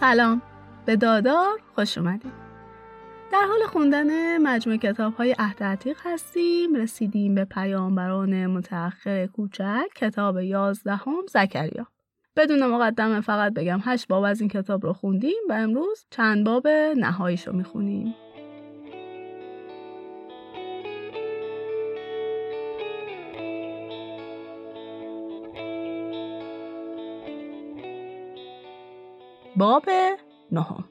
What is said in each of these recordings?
سلام. به دادار خوش اومدید در حال خوندن مجموع کتاب های عهد عتیق هستیم. رسیدیم به پیامبران متأخر کوچک کتاب یازدهم زکریا. بدون مقدمه فقط بگم هشت باب از این کتاب رو خوندیم و امروز چند باب نهاییش رو می‌خونیم. باب نهم.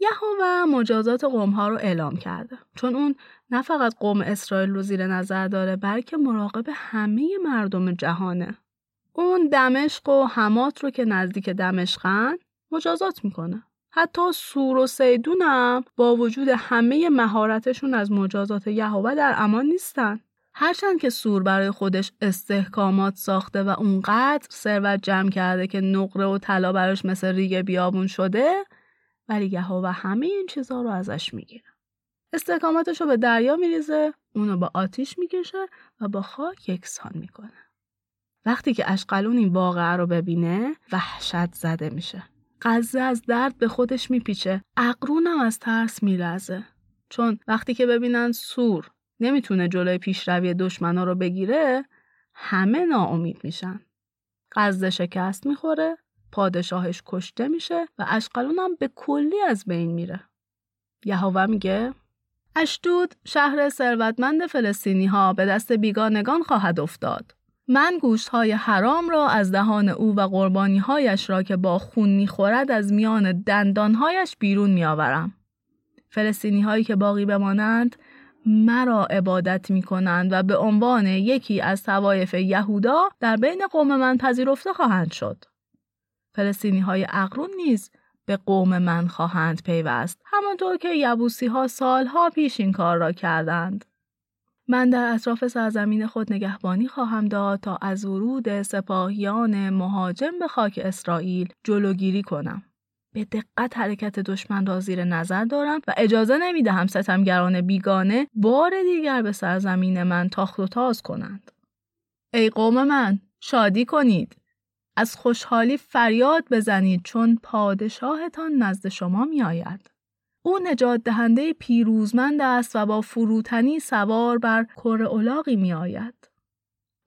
یهوه مجازات قوم ها رو اعلام کرده. چون اون نه فقط قوم اسرائیل رو زیر نظر داره بلکه مراقب همه مردم جهانه. اون دمشق و حمات رو که نزدیک دمشقن مجازات می‌کنه. حتی سور و سیدون با وجود همه مهارتشون از مجازات یهوه در امان نیستن. هرچند که سور برای خودش استحکامات ساخته و اونقدر ثروت جمع کرده که نقره و طلا براش مثل ریگ بیابون شده ولی یهوه همه این چیزها رو ازش می‌گیره. استحکاماتش رو به دریا میریزه اونو با آتیش می‌کشه و با خاک یکسان می‌کنه. وقتی که اشقلون این واقعه رو ببینه وحشت زده میشه. قزه از درد به خودش میپیچه. اقرونم از ترس میلزه چون وقتی که ببینن سور نمی‌تونه جلوی پیشروی دشمنا رو بگیره همه ناامید میشن. قزه شکست می‌خوره پادشاهش کشته میشه و اشقلون هم به کلی از بین میره. یهوه میگه اشدود شهر ثروتمند فلسطینی ها به دست بیگانگان خواهد افتاد. من گوشت های حرام را از دهان او و قربانی هایش را که با خون می‌خورد از میان دندانهایش بیرون میآورم. فلسطینی هایی که باقی بمانند مرا عبادت می کنند و به عنوان یکی از توایف یهودا در بین قوم من پذیرفته خواهند شد. فلسطینی های اقرون نیز به قوم من خواهند پیوست همانطور که یبوسی ها سالها پیش این کار را کردند. من در اطراف سرزمین خود نگهبانی خواهم داد تا از ورود سپاهیان مهاجم به خاک اسرائیل جلوگیری کنم. به دقت حرکت دشمن را زیر نظر دارم و اجازه نمی دهم ستمگران بیگانه بار دیگر به سرزمین من تاخت و تاز کنند. ای قوم من شادی کنید. از خوشحالی فریاد بزنید چون پادشاهتان نزد شما می آید. او نجات دهنده پیروزمند است و با فروتنی سوار بر کر اولاغی می آید.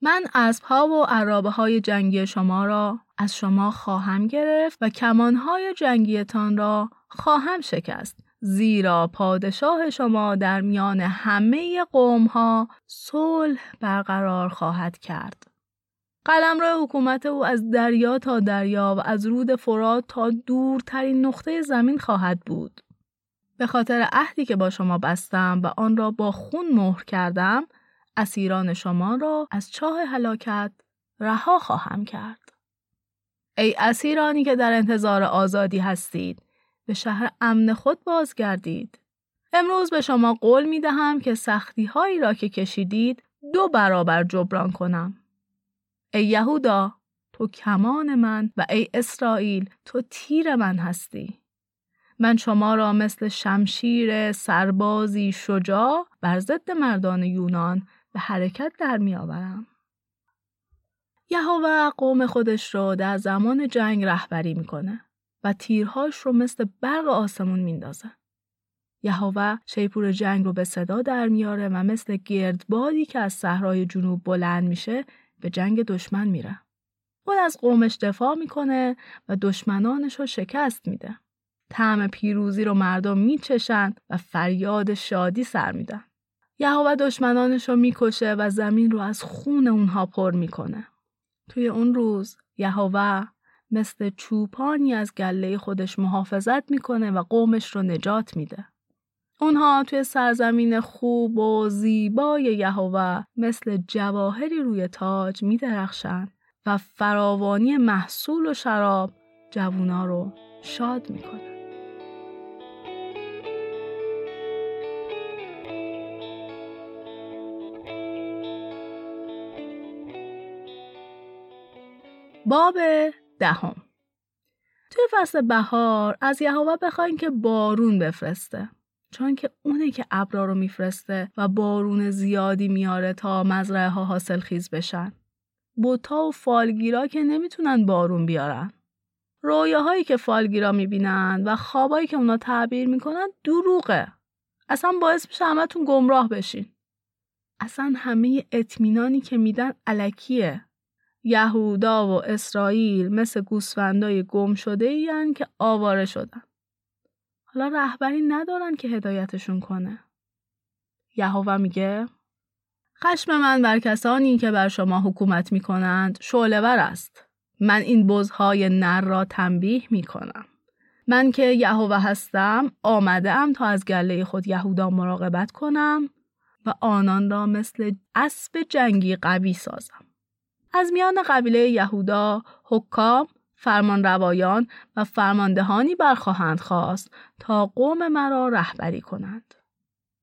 من اسبها و عرابه های جنگی شما را از شما خواهم گرفت و کمانهای جنگیتان را خواهم شکست. زیرا پادشاه شما در میان همه قوم ها صلح برقرار خواهد کرد. قلم را حکومت او از دریا تا دریا و از رود فرات تا دورترین نقطه زمین خواهد بود. به خاطر عهدی که با شما بستم و آن را با خون مهر کردم اسیران شما را از چاه هلاکت رها خواهم کرد. ای اسیرانی که در انتظار آزادی هستید به شهر امن خود بازگردید. امروز به شما قول می دهم که سختی هایی را که کشیدید دو برابر جبران کنم. ای یهودا تو کمان من و ای اسرائیل تو تیر من هستی. من شما را مثل شمشیر سربازی شجاع بر ضد مردان یونان به حرکت در می آورم. یهوه قوم خودش رو در زمان جنگ رهبری می‌کنه و تیرهاش رو مثل برق آسمون میندازه. یهوه شیپور جنگ رو به صدا در میاره و مثل گردبادی که از صحرای جنوب بلند میشه به جنگ دشمن میره. اون از قومش دفاع می‌کنه و دشمنانش رو شکست میده. طعم پیروزی رو مردم میچشن و فریاد شادی سر میدن. یهوه دشمنانش رو می‌کشه و زمین رو از خون اونها پر می‌کنه. توی اون روز یهوه مثل چوپانی از گله خودش محافظت می‌کنه و قومش رو نجات میده. اونها توی سرزمین خوب و زیبای یهوه مثل جواهری روی تاج میدرخشن و فراوانی محصول و شراب جوونا رو شاد می‌کنه. باب دهم توی فصل بهار از یهوه بخواین که بارون بفرسته چون که اونه که ابرا رو میفرسته و بارون زیادی میاره تا مزرعه ها حاصل خیز بشن. بوتا و فالگیرا که نمی‌تونن بارون بیارن. رویاهایی که فالگیرا می‌بینند و خوابایی که اونا تعبیر می‌کنن دروغه. اصلا باعث میشه همتون گمراه بشین. اصلا همه اطمینانی که میدن علکیه. یهودا و اسرائیل مثل گوسفندای گم شده این که آواره شدن. حالا رهبری ندارن که هدایتشون کنه. یهوه میگه خشم من بر کسانی که بر شما حکومت می کنند شعلور است. من این بزهای نر را تنبیه می کنم. من که یهوه هستم آمده ام تا از گله خود یهودا مراقبت کنم و آنان را مثل اسب جنگی قوی سازم. از میان قبیله یهودا حکام فرمان روایان و فرماندهانی برخواهند خواست تا قوم مرا رهبری کنند.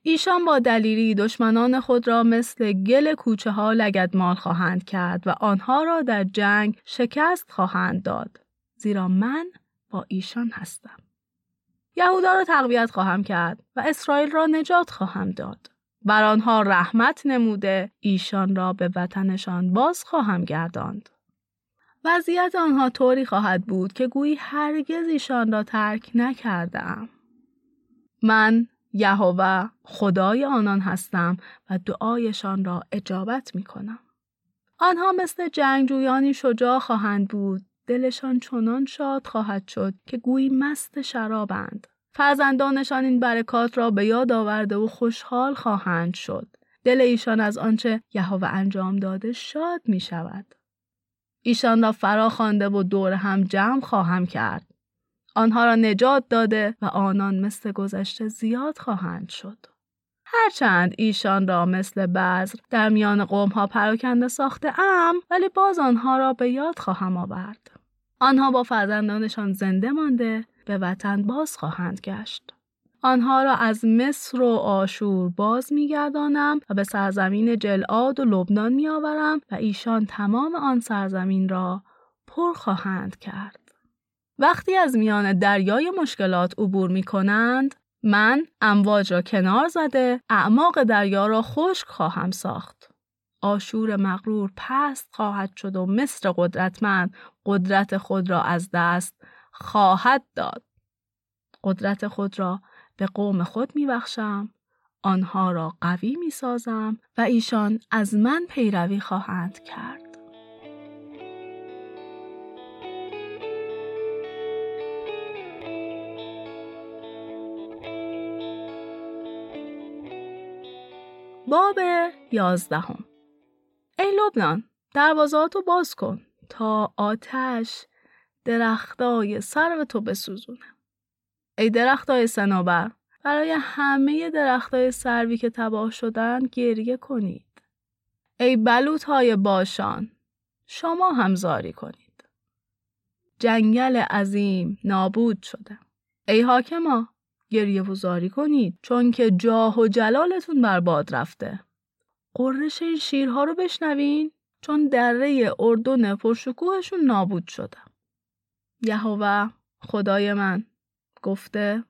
ایشان با دلیری دشمنان خود را مثل گل کوچه ها مال خواهند کرد و آنها را در جنگ شکست خواهند داد. زیرا من با ایشان هستم. یهودا را تقویت خواهم کرد و اسرائیل را نجات خواهم داد. بر آنها رحمت نموده ایشان را به وطنشان باز خواهم گرداند. وضعیت آنها طوری خواهد بود که گویی هرگز ایشان را ترک نکردم. من یهوه خدای آنان هستم و دعایشان را اجابت می کنم. آنها مثل جنگجویانی شجاع خواهند بود دلشان چنان شاد خواهد شد که گویی مست شرابند. فرزندانشان این برکات را به یاد آورده و خوشحال خواهند شد. دل ایشان از آنچه یهوه انجام داده شاد می شود. ایشان را فرا خوانده و دور هم جمع خواهم کرد. آنها را نجات داده و آنان مثل گذشته زیاد خواهند شد. هرچند ایشان را مثل بذر در میان قوم ها پراکنده ساخته ام ولی باز آنها را به یاد خواهم آورد. آنها با فرزندانشان زنده مانده به وطن باز خواهند گشت. آنها را از مصر و آشور باز میگردانم و به سرزمین جلعاد و لبنان میآورم و ایشان تمام آن سرزمین را پر خواهند کرد. وقتی از میان دریای مشکلات عبور می کنند، من امواج را کنار زده اعماق دریا را خشک خواهم ساخت. آشور مغرور پست خواهد شد و مصر قدرتمند قدرت خود را از دست خواهد داد. قدرت خود را به قوم خود می بخشم. آنها را قوی می سازم و ایشان از من پیروی خواهند کرد. باب یازدهم ای لبنان دروازاتو باز کن تا آتش درختای سرو تو بسوزونه. ای درختای سنوبر برای همه درختای سروی که تباه شدن گریه کنید. ای بلوط های باشان شما هم زاری کنید. جنگل عظیم نابود شده. ای حاکما گریه و زاری کنید چون که جاه و جلالتون بر باد رفته. قررش این شیرها رو بشنوین چون دره اردن پرشکوهشون نابود شده. یهوه خدای من گفته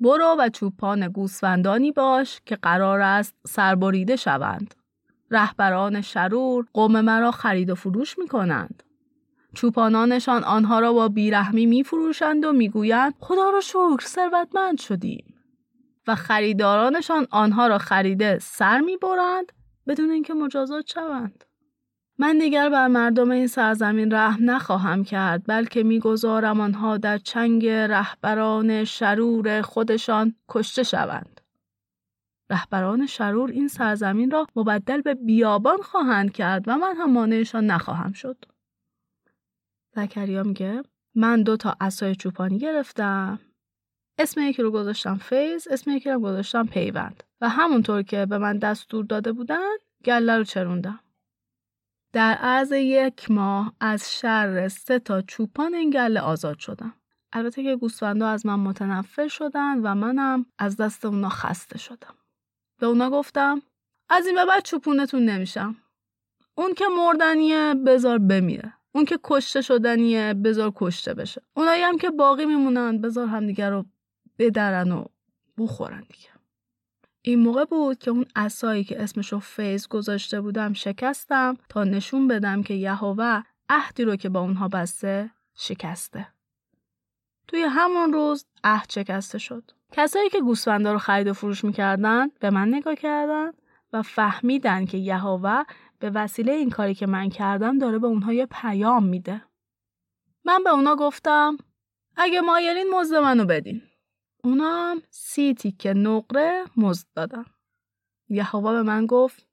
برو و چوپان گوسفندانی باش که قرار است سربریده شوند. رهبران شرور قوم مرا خرید و فروش می کنند چوپانانشان آنها را با بیرحمی میفروشند و می‌گویند خدا را شکر ثروتمند شدیم. و خریدارانشان آنها را خریده سر می‌برند بدون اینکه مجازات شوند. من دیگر بر مردم این سرزمین رحم نخواهم کرد بلکه می‌گذارم آنها در چنگ رهبران شرور خودشان کشته شوند. رهبران شرور این سرزمین را مبدل به بیابان خواهند کرد و من هم مانعشان نخواهم شد. زکریا میگه من دو تا اسای چوپانی گرفتم. اسم یکی رو گذاشتم فیز اسم یکی رو گذاشتم پیوند. و همونطور که به من دستور داده بودن گله رو چروندم. در عرض یک ماه از شر سه تا چوپان این گله آزاد شدم. البته که گوسفندا از من متنفر شدن و منم از دست اونا خسته شدم. به اونا گفتم از این به بعد چوپونتون نمیشم. اون که مردنیه بذار بمیره. اون که کشته شدنیه بذار کشته بشه. اونایی هم که باقی میمونن بذار همدیگه رو بدرن و بخورن دیگه. این موقع بود که اون اسایی که اسمشو فیض گذاشته بودم شکستم تا نشون بدم که یهوه عهدی رو که با اونها بسته شکسته. توی همون روز عهد شکسته شد. کسایی که گوسفندا رو خرید و فروش می‌کردن به من نگاه کردن و فهمیدن که یهوه به وسیله این کاری که من کردم داره به اونها یه پیام میده. من به اونا گفتم اگه مایلین مزد منو بدین. اونا هم سی تیکه نقره مزد دادن. یهوه به من گفت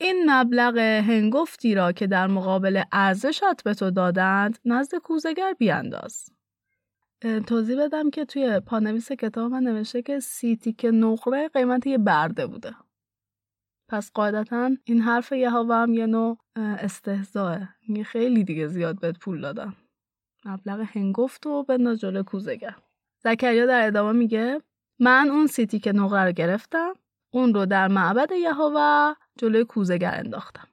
این مبلغ هنگفتی را که در مقابل ارزشت به تو دادند نزد کوزگر بیانداز. توضیح بدم که توی پانویس کتاب من نوشته که سی تیکه نقره قیمت یه برده بوده. پس قاعدتا این حرف یهوه هم یه نوع استهزاه خیلی دیگه زیاد بهت پول دادم مبلغ هنگفت و بنداز جلو کوزگر زکریا در ادامه میگه من اون سیتی که نقره رو گرفتم اون رو در معبد یهوه جلوی کوزگر انداختم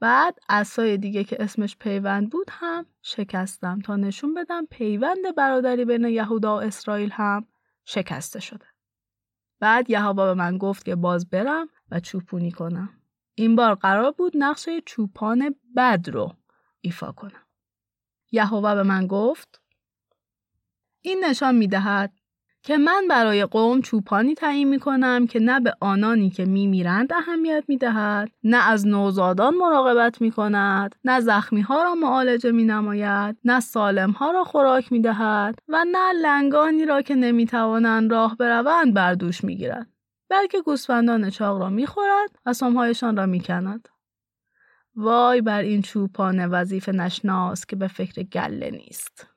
بعد اسای دیگه که اسمش پیوند بود هم شکستم تا نشون بدم پیوند برادری بین یهودا و اسرائیل هم شکسته شده بعد یهوه به من گفت که باز برم و چوپونی کنم. این بار قرار بود نقشه چوپان بد رو ایفا کنم. یهوه به من گفت این نشان می دهد که من برای قوم چوپانی تعیین می کنم که نه به آنانی که می میرند اهمیت می دهد، نه از نوزادان مراقبت می کند، نه زخمی ها را معالجه می نماید، نه سالم ها را خوراک می دهد و نه لنگانی را که نمی توانند راه بروند بر دوش می گیرد. بلکه گوسفندان چاق را می‌خورد و سمهایشان را می‌کند وای بر این چوپان وظیفه نشناس که به فکر گله نیست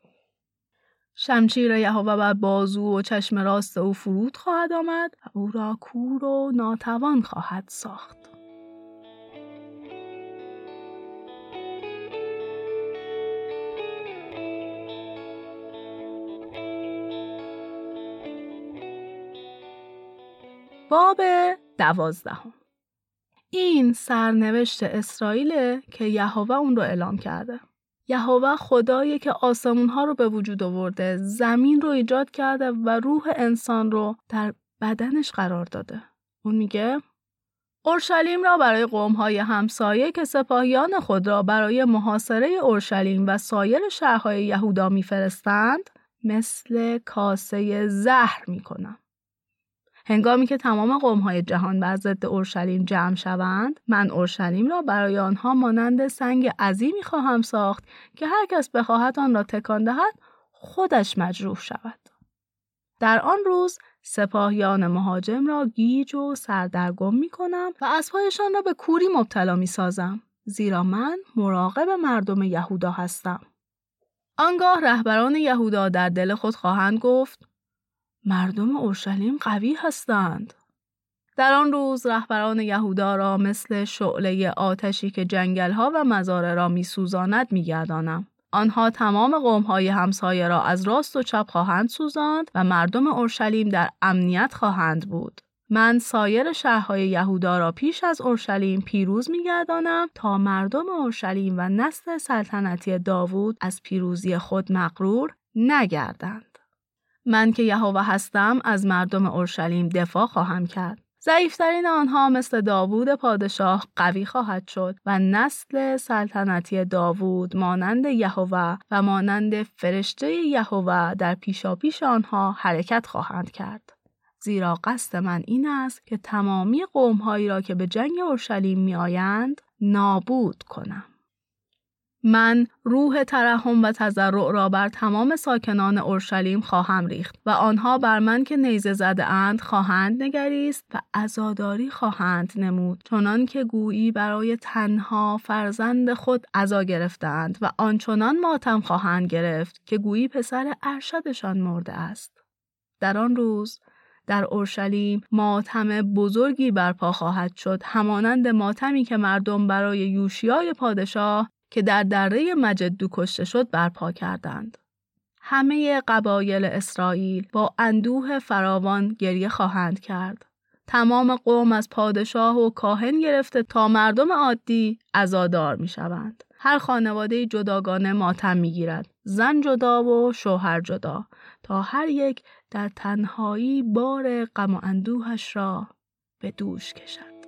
شمشیر یهوه بر بازو و چشم راست او فرود خواهد آمد و او را کور و ناتوان خواهد ساخت باب دوازدهم این سرنوشت اسرائیل که یهوه اون رو اعلام کرده. یهوه خدایی که آسمون ها رو به وجود آورده، زمین رو ایجاد کرده و روح انسان رو در بدنش قرار داده. اون میگه اورشلیم را برای قوم های همسایه که سپاهیان خود را برای محاصره اورشلیم و سایر شهرهای یهودا میفرستند مثل کاسه زهر می‌کنم. هنگامی که تمام قومهای جهان بر ضد اورشلیم جمع شوند من اورشلیم را برای آنها مانند سنگ عظیمی خواهم ساخت که هر کس بخواهد آن را تکان دهد خودش مجروح شود. در آن روز سپاهیان مهاجم را گیج و سردرگم می کنم و اسبهایشان را به کوری مبتلا می سازم زیرا من مراقب مردم یهودا هستم. آنگاه رهبران یهودا در دل خود خواهند گفت مردم اورشلیم قوی هستند. در آن روز رهبران یهودا را مثل شعله آتشی که جنگلها و مزاره را میسوزاند میگردانم. آنها تمام قومهای همسایه را از راست و چپ خواهند سوزاند و مردم اورشلیم در امنیت خواهند بود. من سایر شهرهای یهودا را پیش از اورشلیم پیروز میگردانم تا مردم اورشلیم و نسل سلطنتی داوود از پیروزی خود مقرور نگردند. من که یهوه هستم از مردم اورشلیم دفاع خواهم کرد. ضعیفترین آنها مثل داوود پادشاه قوی خواهد شد و نسل سلطنتی داوود مانند یهوه و مانند فرشته یهوه در پیشاپیش آنها حرکت خواهند کرد. زیرا قصد من این است که تمامی قومهایی را که به جنگ اورشلیم می آیند نابود کنم. من روح ترحم و تضرع را بر تمام ساکنان اورشلیم خواهم ریخت و آنها بر من که نیزه زده اند خواهند نگریست و عزاداری خواهند نمود چنان که گویی برای تنها فرزند خود عزا گرفتند و آنچنان ماتم خواهند گرفت که گویی پسر ارشدشان مرده است. در آن روز در اورشلیم ماتم بزرگی برپا خواهد شد همانند ماتمی که مردم برای یوشیای پادشاه که در دره مجدو کشته شد برپا کردند. همه قبایل اسرائیل با اندوه فراوان گریه خواهند کرد. تمام قوم از پادشاه و کاهن گرفته تا مردم عادی عزادار می شوند. هر خانواده جداگانه ماتم می گیرد. زن جدا و شوهر جدا تا هر یک در تنهایی بار غم و اندوهش را به دوش کشد.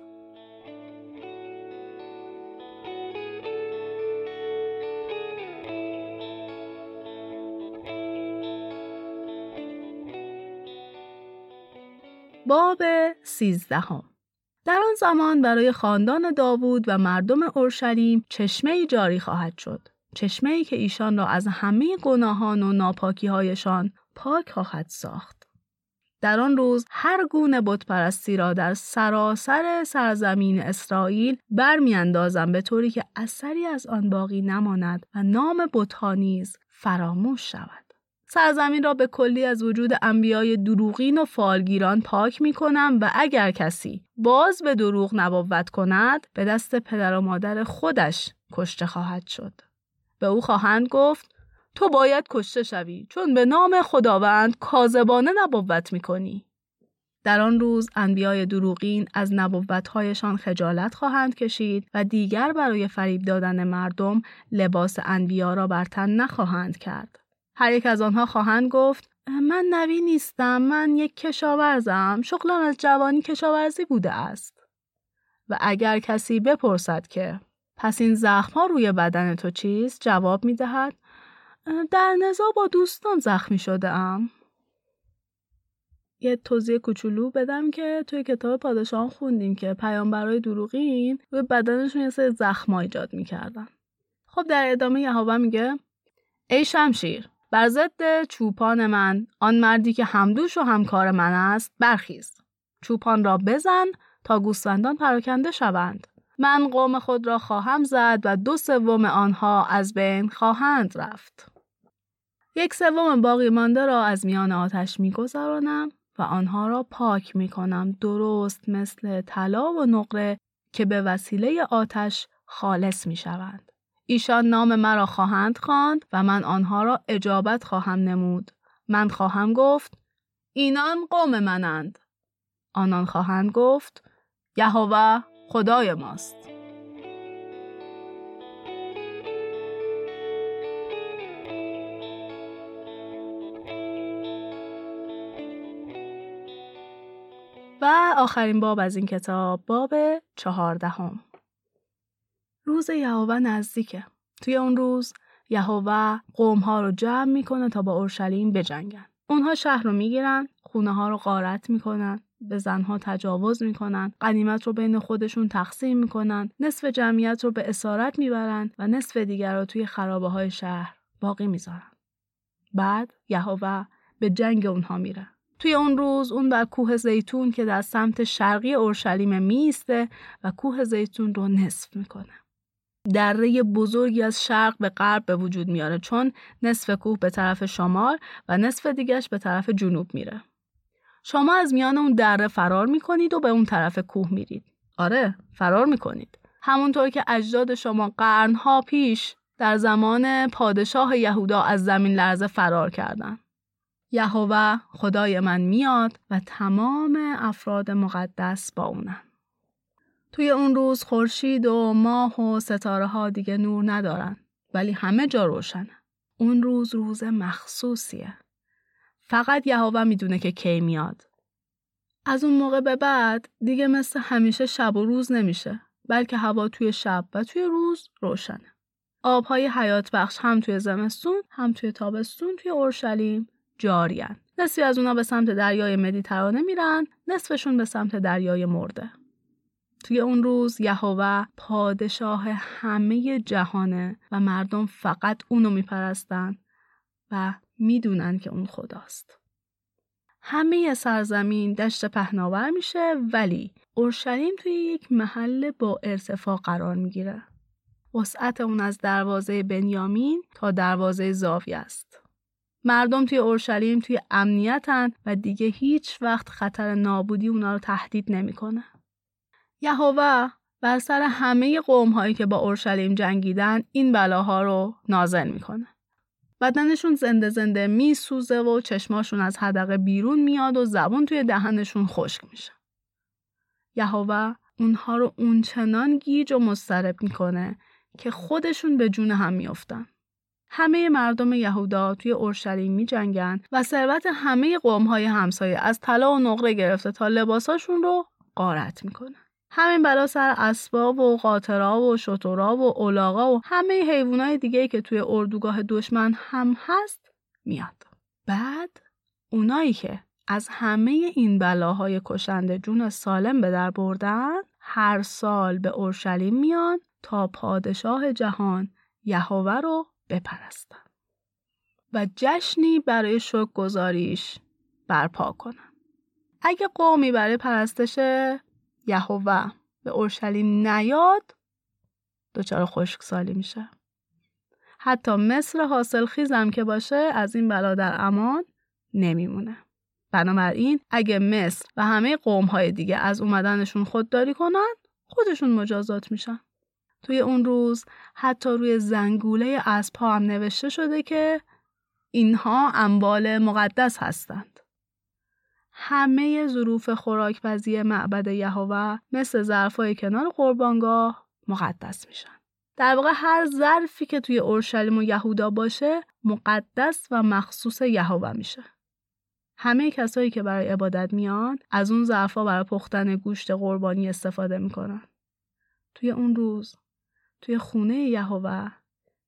باب سیزدهم در آن زمان برای خاندان داوود و مردم اورشلیم چشمه جاری خواهد شد. چشمه ای که ایشان را از همه گناهان و ناپاکی هایشان پاک خواهد ساخت. در آن روز هر گونه بتپرستی را در سراسر سرزمین اسرائیل برمیاندازم به طوری که اثری از آن باقی نماند و نام بتها نیز فراموش شود. سرزمین را به کلی از وجود انبیای دروغین و فالگیران پاک می کنم و اگر کسی باز به دروغ نبوت کند به دست پدر و مادر خودش کشته خواهد شد. به او خواهند گفت تو باید کشته شوی چون به نام خداوند کاذبانه نبوت می کنی. در آن روز انبیای دروغین از نبوتهایشان خجالت خواهند کشید و دیگر برای فریب دادن مردم لباس انبیا را بر تن نخواهند کرد. هر یک از آنها خواهند گفت من نوی نیستم من یک کشاورزم شغلم از جوانی کشاورزی بوده است و اگر کسی بپرسد که پس این زخم ها روی بدن تو چیست جواب می دهد در نزا با دوستان زخمی شده ام. یه توضیح کوچولو بدم که توی کتاب پادشاهان خوندیم که پیامبرای دروغین روی بدنشون یه سری زخم ایجاد می‌کردن. خب در ادامه یهوه میگه ای شمشیر بر ضد چوپان من. آن مردی که همدوش و همکار من است برخیز. چوپان را بزن تا گوسفندان پراکنده شوند. من قوم خود را خواهم زد و دو سوم آنها از بین خواهند رفت. یک سوم باقی مانده را از میان آتش میگذرانم و آنها را پاک می کنم درست مثل طلا و نقره که به وسیله آتش خالص می شوند. ایشان نام مرا خواهند خواند و من آنها را اجابت خواهم نمود. من خواهم گفت اینان قوم منند. آنان خواهند گفت یهوه خدای ماست. و آخرین باب از این کتاب باب چهاردهم. روز یهوه نزدیکه. توی اون روز یهوه قوم ها رو جمع می‌کنه تا با اورشلیم بجنگن. اونها شهر رو می‌گیرن، خونه ها رو غارت می‌کنن، به زنها تجاوز می‌کنن، قنیمت رو بین خودشون تقسیم می‌کنن، نصف جمعیت رو به اسارت می‌برن و نصف دیگر رو توی خرابه های شهر باقی می‌ذارن. بعد یهوه به جنگ اونها میره. توی اون روز اون بر کوه زیتون که در سمت شرقی اورشلیم میسته و کوه زیتون رو نصف می‌کنه. دره بزرگی از شرق به غرب به وجود میاره چون نصف کوه به طرف شمال و نصف دیگش به طرف جنوب میره. شما از میان اون دره فرار می‌کنید و به اون طرف کوه میرید. آره فرار می‌کنید. همونطور که اجداد شما قرنها پیش در زمان پادشاه یهودا از زمین لرزه فرار کردن. یهوه خدای من میاد و تمام افراد مقدس با اونن. توی اون روز خورشید و ماه و ستاره ها دیگه نور ندارن ولی همه جا روشنه. اون روز روز مخصوصیه. فقط یهوه می‌دونه که کی میاد. از اون موقع به بعد دیگه مثل همیشه شب و روز نمیشه بلکه هوا توی شب و توی روز روشنه. آبهای حیات بخش هم توی زمستون هم توی تابستون توی اورشلیم جاریان. نصفی از اونا به سمت دریای مدیترانه میرن نصفشون به سمت دریای مرده. توی اون روز یهوه پادشاه همه جهانه و مردم فقط اونو میپرستن و می‌دونن که اون خداست. همه سرزمین دشت پهناور میشه ولی اورشلیم توی یک محل با ارتفاع قرار می‌گیره. وسعت اون از دروازه بنیامین تا دروازه زاویه است. مردم توی اورشلیم توی امنیتن و دیگه هیچ وقت خطر نابودی اونا رو تهدید نمی‌کنه. یهوه بر سر همه قوم هایی که با اورشلیم جنگیدن این بلاها رو نازل می‌کنه. بدنشون زنده زنده میسوزه و چشماشون از حدقه بیرون میاد و زبون توی دهنشون خشک میشه. یهوه اونها رو اونچنان گیج و مضطرب می‌کنه که خودشون به جون هم میافتن. همه مردم یهودا توی اورشلیم می جنگن و ثروت همه قوم های همسایه از طلا و نقره گرفته تا لباساشون رو قارت می‌کنه. همین بلا سر اسباب و قاطرا و شطورا و اولاغا و همه حیوانای دیگه که توی اردوگاه دشمن هم هست میاد. بعد اونایی که از همه این بلاهای کشنده جون سالم به در بردن هر سال به اورشلیم میان تا پادشاه جهان یهوه رو بپرستن و جشنی برای شک گذاریش برپا کنن. اگه قومی برای پرستش یهوه به اورشلیم نیاد دچار خشکسالی میشه. حتی مصر حاصل خیزم که باشه از این بلا در امان نمیمونه. بنابراین اگه مصر و همه قوم های دیگه از اومدنشون خودداری کنن خودشون مجازات میشن. توی اون روز حتی روی زنگوله اسبها هم نوشته شده که اینها انبال مقدس هستند. همه ظروف خوراکپزی معبد یهوه مثل ظرفای کنار قربانگاه مقدس میشن. در واقع هر ظرفی که توی اورشلیم و یهودا باشه مقدس و مخصوص یهوه میشه. همه کسایی که برای عبادت میان از اون ظرفا برای پختن گوشت قربانی استفاده می‌کنن. توی اون روز توی خونه یهوه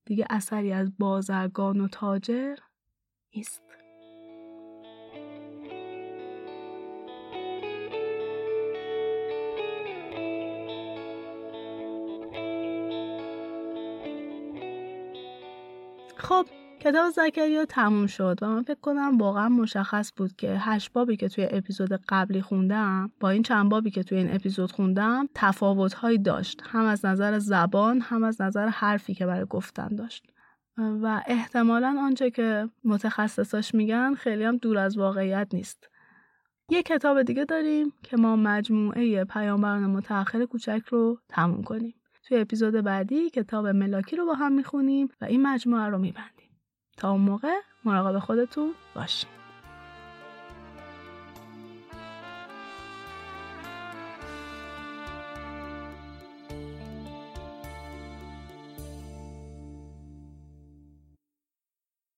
دیگه اثری از بازرگان و تاجر نیست. خب کتاب زکریا تموم شد و من فکر کنم واقعا مشخص بود که هشت بابی که توی اپیزود قبلی خوندم با این چند بابی که توی این اپیزود خوندم تفاوتهایی داشت. هم از نظر زبان هم از نظر حرفی که برای گفتن داشت. و احتمالا آنچه که متخصصاش میگن خیلی هم دور از واقعیت نیست. یه کتاب دیگه داریم که ما مجموعه پیامبران متأخر کوچک رو تموم کنیم. توی اپیزود بعدی کتاب ملاکی رو با هم می‌خونیم و این مجموعه رو میبندیم. تا اون موقع مراقب خودتون باشین.